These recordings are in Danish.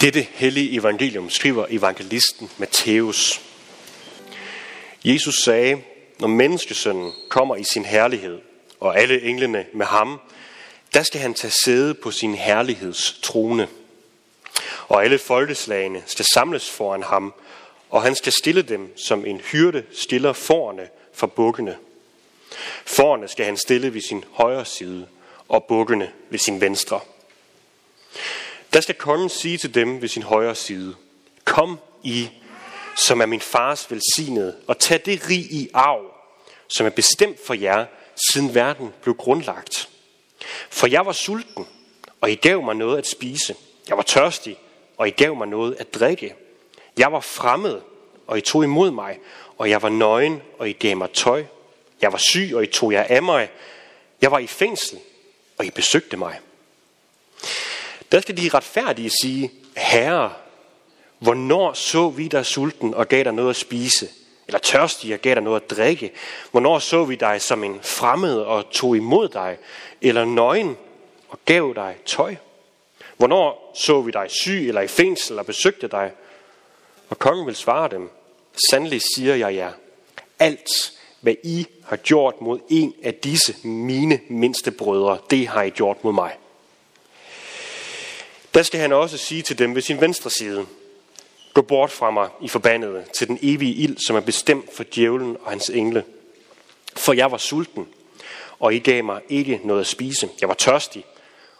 Dette hellige evangelium skriver evangelisten Matthæus. Jesus sagde, når menneskesønnen kommer i sin herlighed, og alle englene med ham, der skal han tage sæde på sin herligheds trone. Og alle folkeslagene skal samles foran ham, og han skal stille dem, som en hyrde stiller forerne for bukkene. Forerne skal han stille ved sin højre side, og bukkene ved sin venstre. Der skal kongen sige til dem ved sin højre side, Kom I, som er min fars velsignede, og tag det rig i arv, som er bestemt for jer, siden verden blev grundlagt. For jeg var sulten, og I gav mig noget at spise. Jeg var tørstig, og I gav mig noget at drikke. Jeg var fremmed, og I tog imod mig, og jeg var nøgen, og I gav mig tøj. Jeg var syg, og I tog jer af mig. Jeg var i fængsel, og I besøgte mig. Der skal de retfærdige sige, Herre, hvornår så vi dig sulten og gav dig noget at spise? Eller tørstig og gav dig noget at drikke? Hvornår så vi dig som en fremmed og tog imod dig? Eller nøgen og gav dig tøj? Hvornår så vi dig syg eller i fængsel og besøgte dig? Og kongen vil svare dem, Sandelig siger jeg jer, alt hvad I har gjort mod en af disse mine mindste brødre, det har I gjort mod mig. Der skal han også sige til dem ved sin venstre side, Gå bort fra mig, I forbandede, til den evige ild, som er bestemt for djævlen og hans engle. For jeg var sulten, og I gav mig ikke noget at spise. Jeg var tørstig,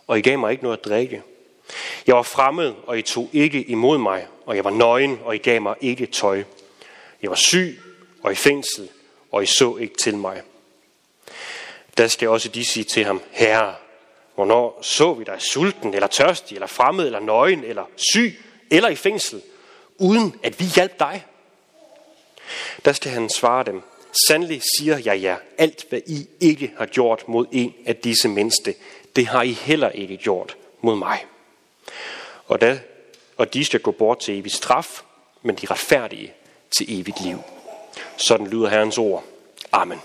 og I gav mig ikke noget at drikke. Jeg var fremmed, og I tog ikke imod mig, og jeg var nøgen, og I gav mig ikke tøj. Jeg var syg og i fængsel, og I så ikke til mig. Der skal også de sige til ham, Herre, hvornår så vi dig sulten, eller tørstig, eller fremmed, eller nøgen, eller syg, eller i fængsel, uden at vi hjalp dig? Der skal han svare dem, Sandelig siger jeg jer, alt hvad I ikke har gjort mod en af disse mindste, det har I heller ikke gjort mod mig. Og, da, og de skal gå bort til evig straf, men de retfærdige til evigt liv. Sådan lyder Herrens ord. Amen.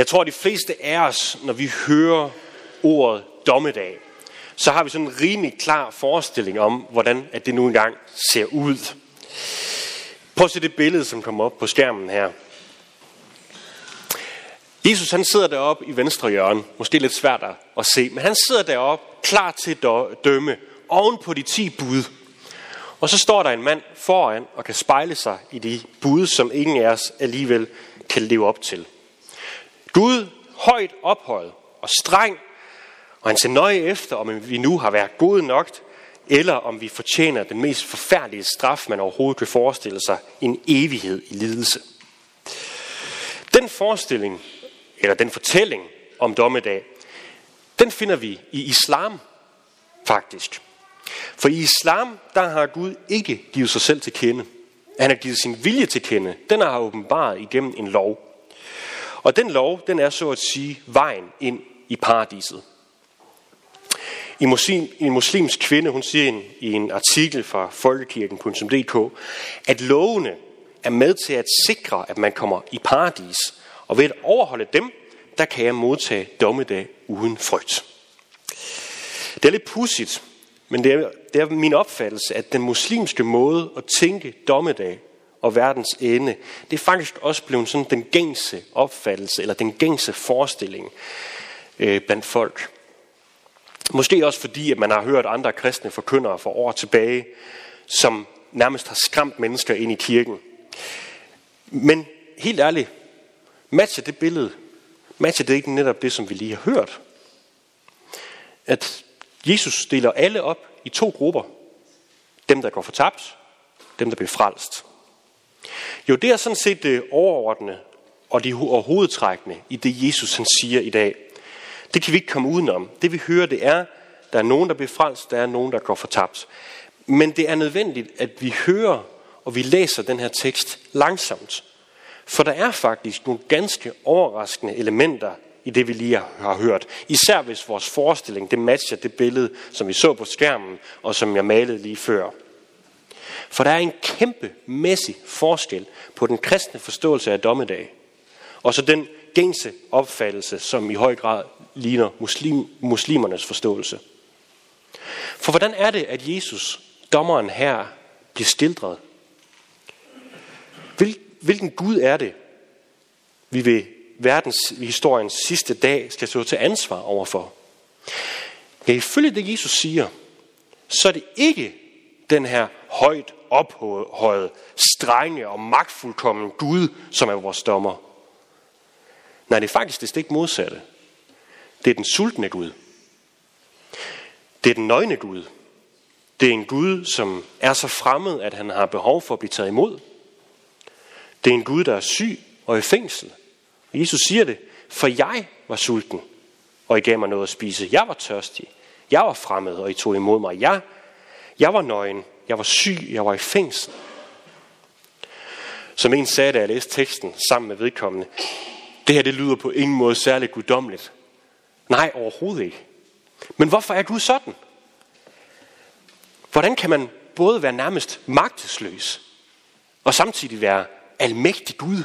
Jeg tror, de fleste af os, når vi hører ordet dommedag, så har vi sådan en rimelig klar forestilling om, hvordan at det nu engang ser ud. Prøv at se det billede, som kommer op på skærmen her. Jesus han sidder deroppe i venstre hjørne, måske lidt svært at se, men han sidder deroppe klar til at dømme oven på de ti bud. Og så står der en mand foran og kan spejle sig i de bud, som ingen af os alligevel kan leve op til. Gud højt ophøjet og streng, og han ser nøje efter, om vi nu har været gode nok, eller om vi fortjener den mest forfærdelige straf, man overhovedet kan forestille sig, en evighed i lidelse. Den forestilling eller den fortælling om dommedag, den finder vi i islam faktisk. For i islam, der har Gud ikke givet sig selv til kende. Han har givet sin vilje til kende. Den har åbenbaret igennem en lov. Og den lov, den er så at sige vejen ind i paradiset. I muslim, en muslimsk kvinde, hun siger en, i en artikel fra folkekirken.dk, at lovene er med til at sikre, at man kommer i paradis, og ved at overholde dem, der kan jeg modtage dommedag uden frygt. Det er lidt pudsigt, men det er, det er min opfattelse, at den muslimske måde at tænke dommedag og verdens ende, det er faktisk også blevet sådan den gængse opfattelse, eller den gængse forestilling øh, blandt folk. Måske også fordi, at man har hørt andre kristne forkyndere for år tilbage, som nærmest har skræmt mennesker ind i kirken. Men helt ærligt, matcher det billede, matcher det ikke netop det, som vi lige har hørt? At Jesus deler alle op i to grupper. Dem, der går fortabt, dem, der bliver frelst. Jo, det er sådan set øh, det overordnede og de hovedtrækkende i det, Jesus han siger i dag. Det kan vi ikke komme udenom. Det vi hører, det er, der er nogen, der bliver frelst, der er nogen, der går fortabt. Men det er nødvendigt, at vi hører og vi læser den her tekst langsomt. For der er faktisk nogle ganske overraskende elementer i det, vi lige har hørt. Især hvis vores forestilling, det matcher det billede, som vi så på skærmen, og som jeg malede lige før. For der er en kæmpe mæssig forskel på den kristne forståelse af dommedag, og så den gængse opfattelse, som i høj grad ligner muslim, muslimernes forståelse. For hvordan er det, at Jesus, dommeren her, bliver stildret? Hvil, hvilken Gud er det, vi ved verdens historiens sidste dag skal stå til ansvar overfor? Ja, ifølge det Jesus siger, så er det ikke den her højt ophøjet, strenge og magtfuldkommen Gud, som er vores dommer. Nej, det er faktisk det stik modsatte. Det er den sultne Gud. Det er den nøgne Gud. Det er en Gud, som er så fremmed, at han har behov for at blive taget imod. Det er en Gud, der er syg og i fængsel. Og Jesus siger det, for jeg var sulten, og I gav mig noget at spise. Jeg var tørstig. Jeg var fremmed, og I tog imod mig. Jeg, jeg var nøgen. Jeg var syg. Jeg var i fængsel. Som en sagde, da jeg læste teksten sammen med vedkommende, det her det lyder på ingen måde særligt guddommeligt. Nej, overhovedet ikke. Men hvorfor er Gud sådan? Hvordan kan man både være nærmest magtesløs og samtidig være almægtig Gud?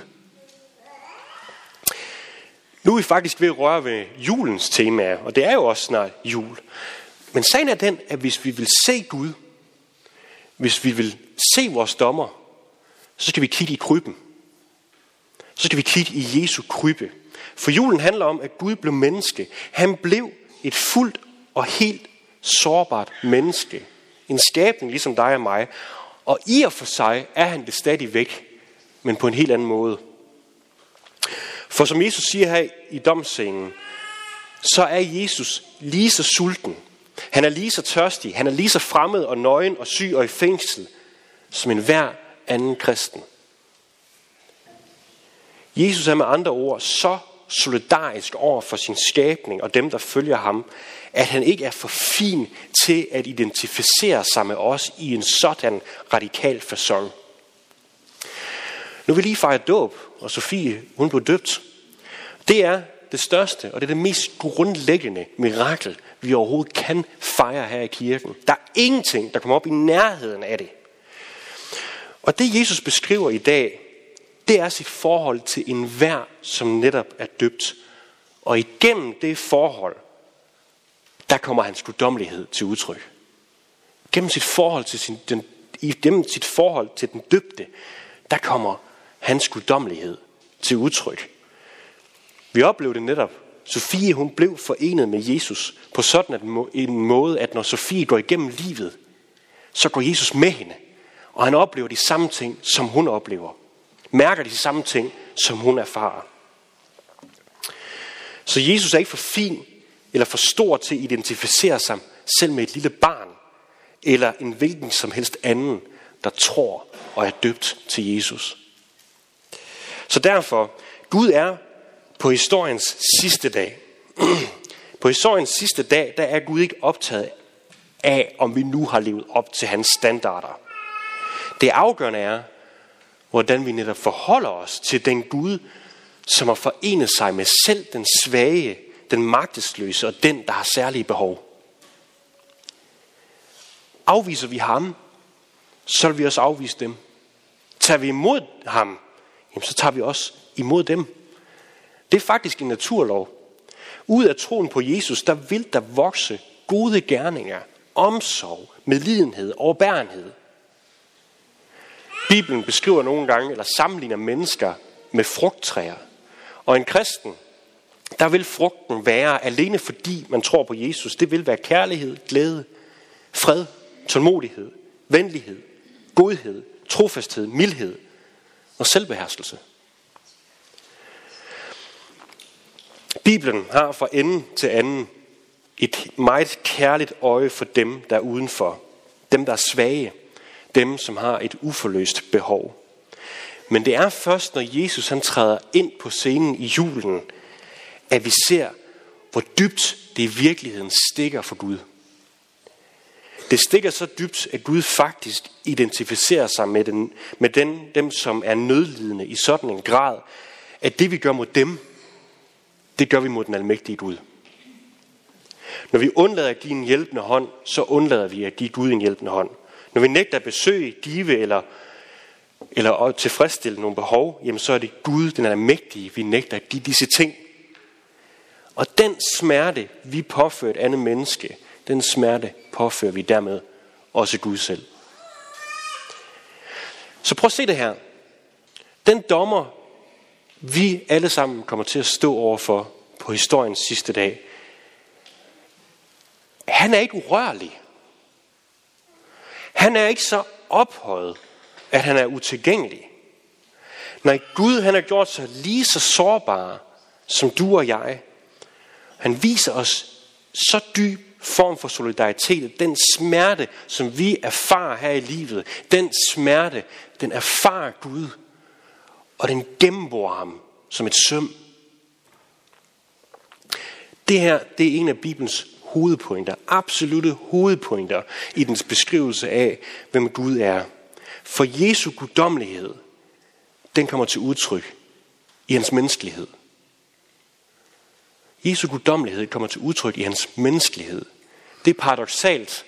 Nu er vi faktisk ved at røre ved julens tema, og det er jo også snart jul. Men sagen er den, at hvis vi vil se Gud, hvis vi vil se vores dommer, så skal vi kigge i krybben. Så skal vi kigge i Jesu krybbe. For julen handler om, at Gud blev menneske. Han blev et fuldt og helt sårbart menneske. En skabning ligesom dig og mig. Og i og for sig er han det stadig væk, men på en helt anden måde. For som Jesus siger her i domscenen, så er Jesus lige så sulten. Han er lige så tørstig. Han er lige så fremmed og nøgen og syg og i fængsel, som en hver anden kristen. Jesus er med andre ord så solidarisk over for sin skabning og dem, der følger ham, at han ikke er for fin til at identificere sig med os i en sådan radikal fasong. Nu vil lige fejre dåb, og Sofie, hun blev døbt. Det er det største, og det er det mest grundlæggende mirakel, vi overhovedet kan fejre her i kirken. Der er ingenting, der kommer op i nærheden af det. Og det Jesus beskriver i dag, det er sit forhold til enhver, som netop er døbt. Og igennem det forhold, der kommer hans guddommelighed til udtryk. Gennem sit forhold til sin, den, gennem sit forhold til den døbte, der kommer hans guddommelighed til udtryk. Vi oplevede det netop. Sofie hun blev forenet med Jesus på sådan en måde, at når Sofie går igennem livet, så går Jesus med hende. Og han oplever de samme ting, som hun oplever. Mærker de samme ting, som hun erfarer. Så Jesus er ikke for fin eller for stor til at identificere sig selv med et lille barn, eller en hvilken som helst anden, der tror og er døbt til Jesus. Så derfor, Gud er på historiens sidste dag. på historiens sidste dag, der er Gud ikke optaget af, om vi nu har levet op til hans standarder. Det afgørende er, hvordan vi netop forholder os til den Gud, som har forenet sig med selv den svage, den magtesløse og den, der har særlige behov. Afviser vi ham, så vil vi også afvise dem. Tager vi imod ham, jamen så tager vi også imod dem. Det er faktisk en naturlov. Ud af troen på Jesus, der vil der vokse gode gerninger, omsorg, medlidenhed og bærenhed. Bibelen beskriver nogle gange, eller sammenligner mennesker med frugttræer. Og en kristen, der vil frugten være, alene fordi man tror på Jesus, det vil være kærlighed, glæde, fred, tålmodighed, venlighed, godhed, trofasthed, mildhed og selvbeherskelse. Bibelen har fra ende til anden et meget kærligt øje for dem, der er udenfor. Dem, der er svage. Dem, som har et uforløst behov. Men det er først, når Jesus han træder ind på scenen i julen, at vi ser, hvor dybt det i virkeligheden stikker for Gud. Det stikker så dybt, at Gud faktisk identificerer sig med, den, med den, dem, som er nødlidende i sådan en grad, at det vi gør mod dem, det gør vi mod den almægtige Gud. Når vi undlader at give en hjælpende hånd, så undlader vi at give Gud en hjælpende hånd. Når vi nægter at besøge, give eller eller at tilfredsstille nogle behov, jamen så er det Gud, den er vi nægter at give disse ting. Og den smerte, vi påfører et andet menneske, den smerte påfører vi dermed også Gud selv. Så prøv at se det her. Den dommer, vi alle sammen kommer til at stå overfor på historiens sidste dag, han er ikke urørlig. Han er ikke så ophøjet, at han er utilgængelig. Nej, Gud han har gjort sig lige så sårbare som du og jeg. Han viser os så dyb form for solidaritet, den smerte, som vi erfarer her i livet, den smerte, den erfarer Gud, og den gennemborer ham som et søm. Det her, det er en af Bibelens hovedpointer, absolute hovedpointer i dens beskrivelse af, hvem Gud er. For Jesu guddommelighed, den kommer til udtryk i hans menneskelighed. Jesu guddommelighed kommer til udtryk i hans menneskelighed. Det er paradoxalt,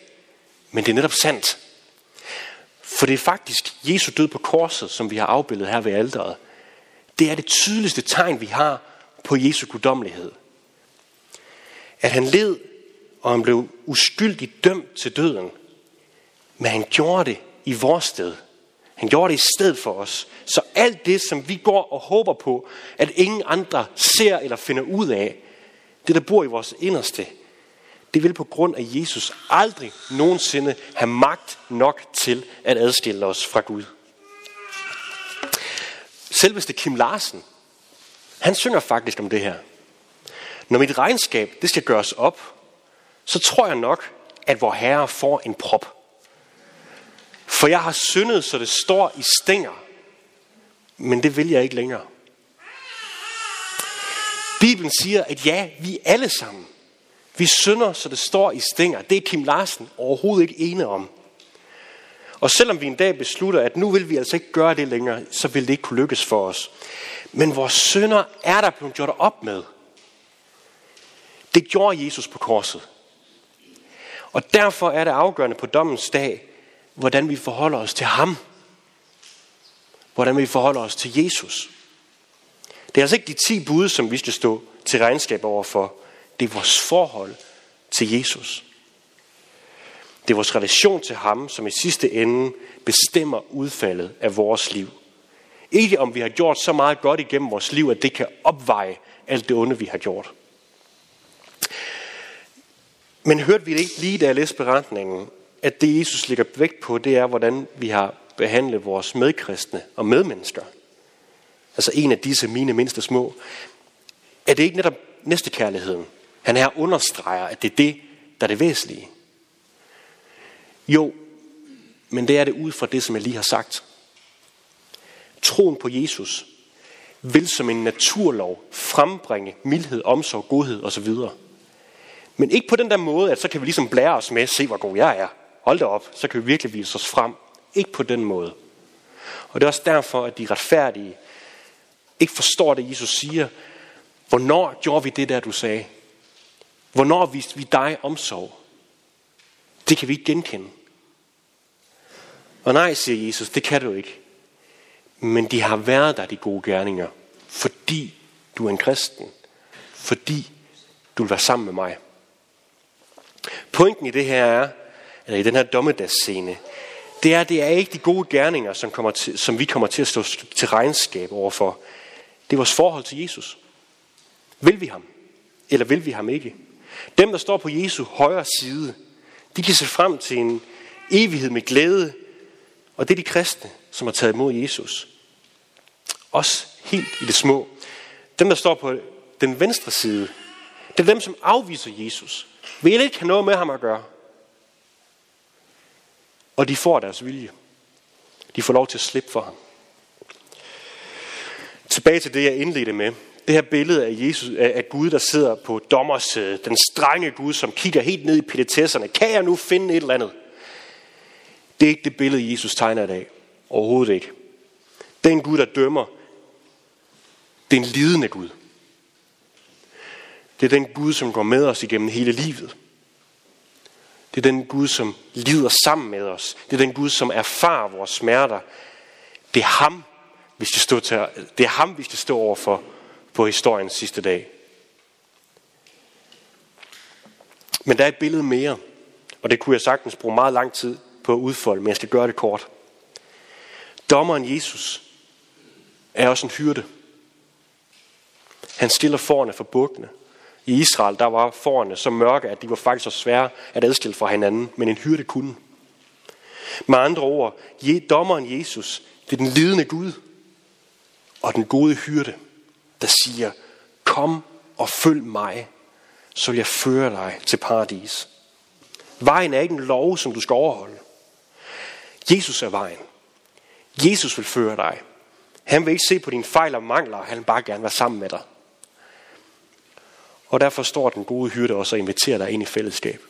men det er netop sandt. For det er faktisk Jesu død på korset, som vi har afbildet her ved alderet. Det er det tydeligste tegn, vi har på Jesu guddommelighed. At han led, og han blev uskyldigt dømt til døden. Men han gjorde det i vores sted. Han gjorde det i stedet for os. Så alt det, som vi går og håber på, at ingen andre ser eller finder ud af, det der bor i vores inderste, det vil på grund af Jesus aldrig nogensinde have magt nok til at adskille os fra Gud. Selveste Kim Larsen, han synger faktisk om det her. Når mit regnskab det skal gøres op, så tror jeg nok, at vor Herre får en prop. For jeg har syndet, så det står i stænger. Men det vil jeg ikke længere. Bibelen siger, at ja, vi alle sammen, vi synder, så det står i stænger. Det er Kim Larsen overhovedet ikke ene om. Og selvom vi en dag beslutter, at nu vil vi altså ikke gøre det længere, så vil det ikke kunne lykkes for os. Men vores synder er der blevet gjort op med. Det gjorde Jesus på korset. Og derfor er det afgørende på dommens dag, hvordan vi forholder os til ham. Hvordan vi forholder os til Jesus. Det er altså ikke de ti bud, som vi skal stå til regnskab overfor. Det er vores forhold til Jesus. Det er vores relation til ham, som i sidste ende bestemmer udfaldet af vores liv. Ikke om vi har gjort så meget godt igennem vores liv, at det kan opveje alt det onde, vi har gjort. Men hørte vi det ikke lige, da jeg læste beretningen, at det Jesus ligger vægt på, det er, hvordan vi har behandlet vores medkristne og medmennesker. Altså en af disse mine mindste små. Er det ikke netop næstekærligheden? Han her understreger, at det er det, der er det væsentlige. Jo, men det er det ud fra det, som jeg lige har sagt. Troen på Jesus vil som en naturlov frembringe mildhed, omsorg, godhed osv. Men ikke på den der måde, at så kan vi ligesom blære os med, se hvor god jeg er. Hold da op, så kan vi virkelig vise os frem. Ikke på den måde. Og det er også derfor, at de retfærdige ikke forstår det, Jesus siger. Hvornår gjorde vi det der, du sagde? Hvornår viste vi dig omsorg? Det kan vi ikke genkende. Og nej, siger Jesus, det kan du ikke. Men de har været der, de gode gerninger, fordi du er en kristen. Fordi du vil være sammen med mig. Pointen i det her er, eller i den her dommedagsscene, det er, det er ikke de gode gerninger, som, kommer til, som vi kommer til at stå til regnskab overfor. Det er vores forhold til Jesus. Vil vi ham? Eller vil vi ham ikke? Dem, der står på Jesu højre side, de kan se frem til en evighed med glæde. Og det er de kristne, som har taget imod Jesus. Også helt i det små. Dem, der står på den venstre side, det er dem, som afviser Jesus. Vil ikke have noget med ham at gøre. Og de får deres vilje. De får lov til at slippe for ham. Tilbage til det, jeg indledte med. Det her billede af, Jesus, af Gud, der sidder på dommersædet. Den strenge Gud, som kigger helt ned i petitesserne. Kan jeg nu finde et eller andet? Det er ikke det billede, Jesus tegner i dag. Overhovedet ikke. Den Gud, der dømmer, det er en lidende Gud. Det er den Gud, som går med os igennem hele livet. Det er den Gud, som lider sammen med os. Det er den Gud, som erfarer vores smerter. Det Det er ham, vi skal stå, til, det er ham, vi skal stå overfor på historiens sidste dag. Men der er et billede mere, og det kunne jeg sagtens bruge meget lang tid på at udfolde, men jeg skal gøre det kort. Dommeren Jesus er også en hyrde. Han stiller forerne for bukkene. I Israel der var forerne så mørke, at de var faktisk så svære at adskille fra hinanden, men en hyrde kunne. Med andre ord, dommeren Jesus, det er den lidende Gud og den gode hyrde, der siger, kom og følg mig, så vil jeg føre dig til paradis. Vejen er ikke en lov, som du skal overholde. Jesus er vejen. Jesus vil føre dig. Han vil ikke se på dine fejl og mangler, han vil bare gerne være sammen med dig. Og derfor står den gode hyrde også og inviterer dig ind i fællesskab.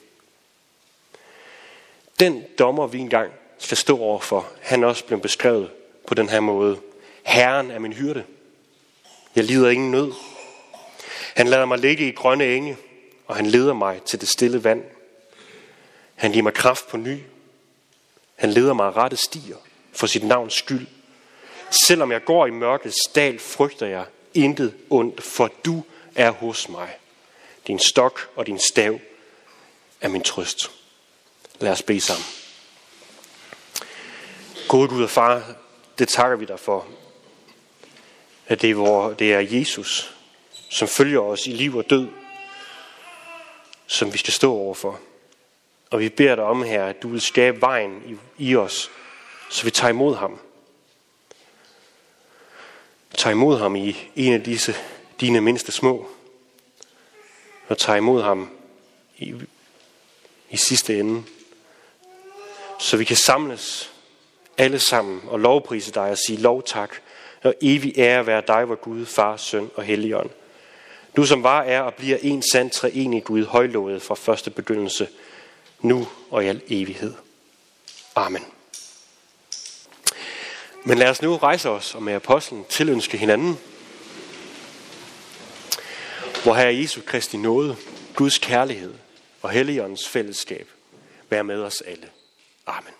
Den dommer, vi engang skal stå overfor, han er også blevet beskrevet på den her måde. Herren er min hyrde. Jeg lider ingen nød. Han lader mig ligge i grønne enge, og han leder mig til det stille vand. Han giver mig kraft på ny. Han leder mig rette stier for sit navns skyld. Selvom jeg går i mørkets dal, frygter jeg intet ondt, for du er hos mig. Din stok og din stav er min trøst. Lad os bede sammen. Gode Gud og Far, det takker vi dig for, at det er, hvor det er Jesus, som følger os i liv og død, som vi skal stå overfor. Og vi beder dig om her, at du vil skabe vejen i, i os, så vi tager imod ham. Tag imod ham i en af disse dine mindste små. Og tag imod ham i, i sidste ende. Så vi kan samles alle sammen og lovprise dig og sige lov tak og evig ære være dig, vor Gud, Far, Søn og Helligånd. Du som var, er og bliver en sand treenig Gud, højlovet fra første begyndelse, nu og i al evighed. Amen. Men lad os nu rejse os og med apostlen tilønske hinanden. Hvor Herre Jesu Kristi nåde, Guds kærlighed og Helligåndens fællesskab være med os alle. Amen.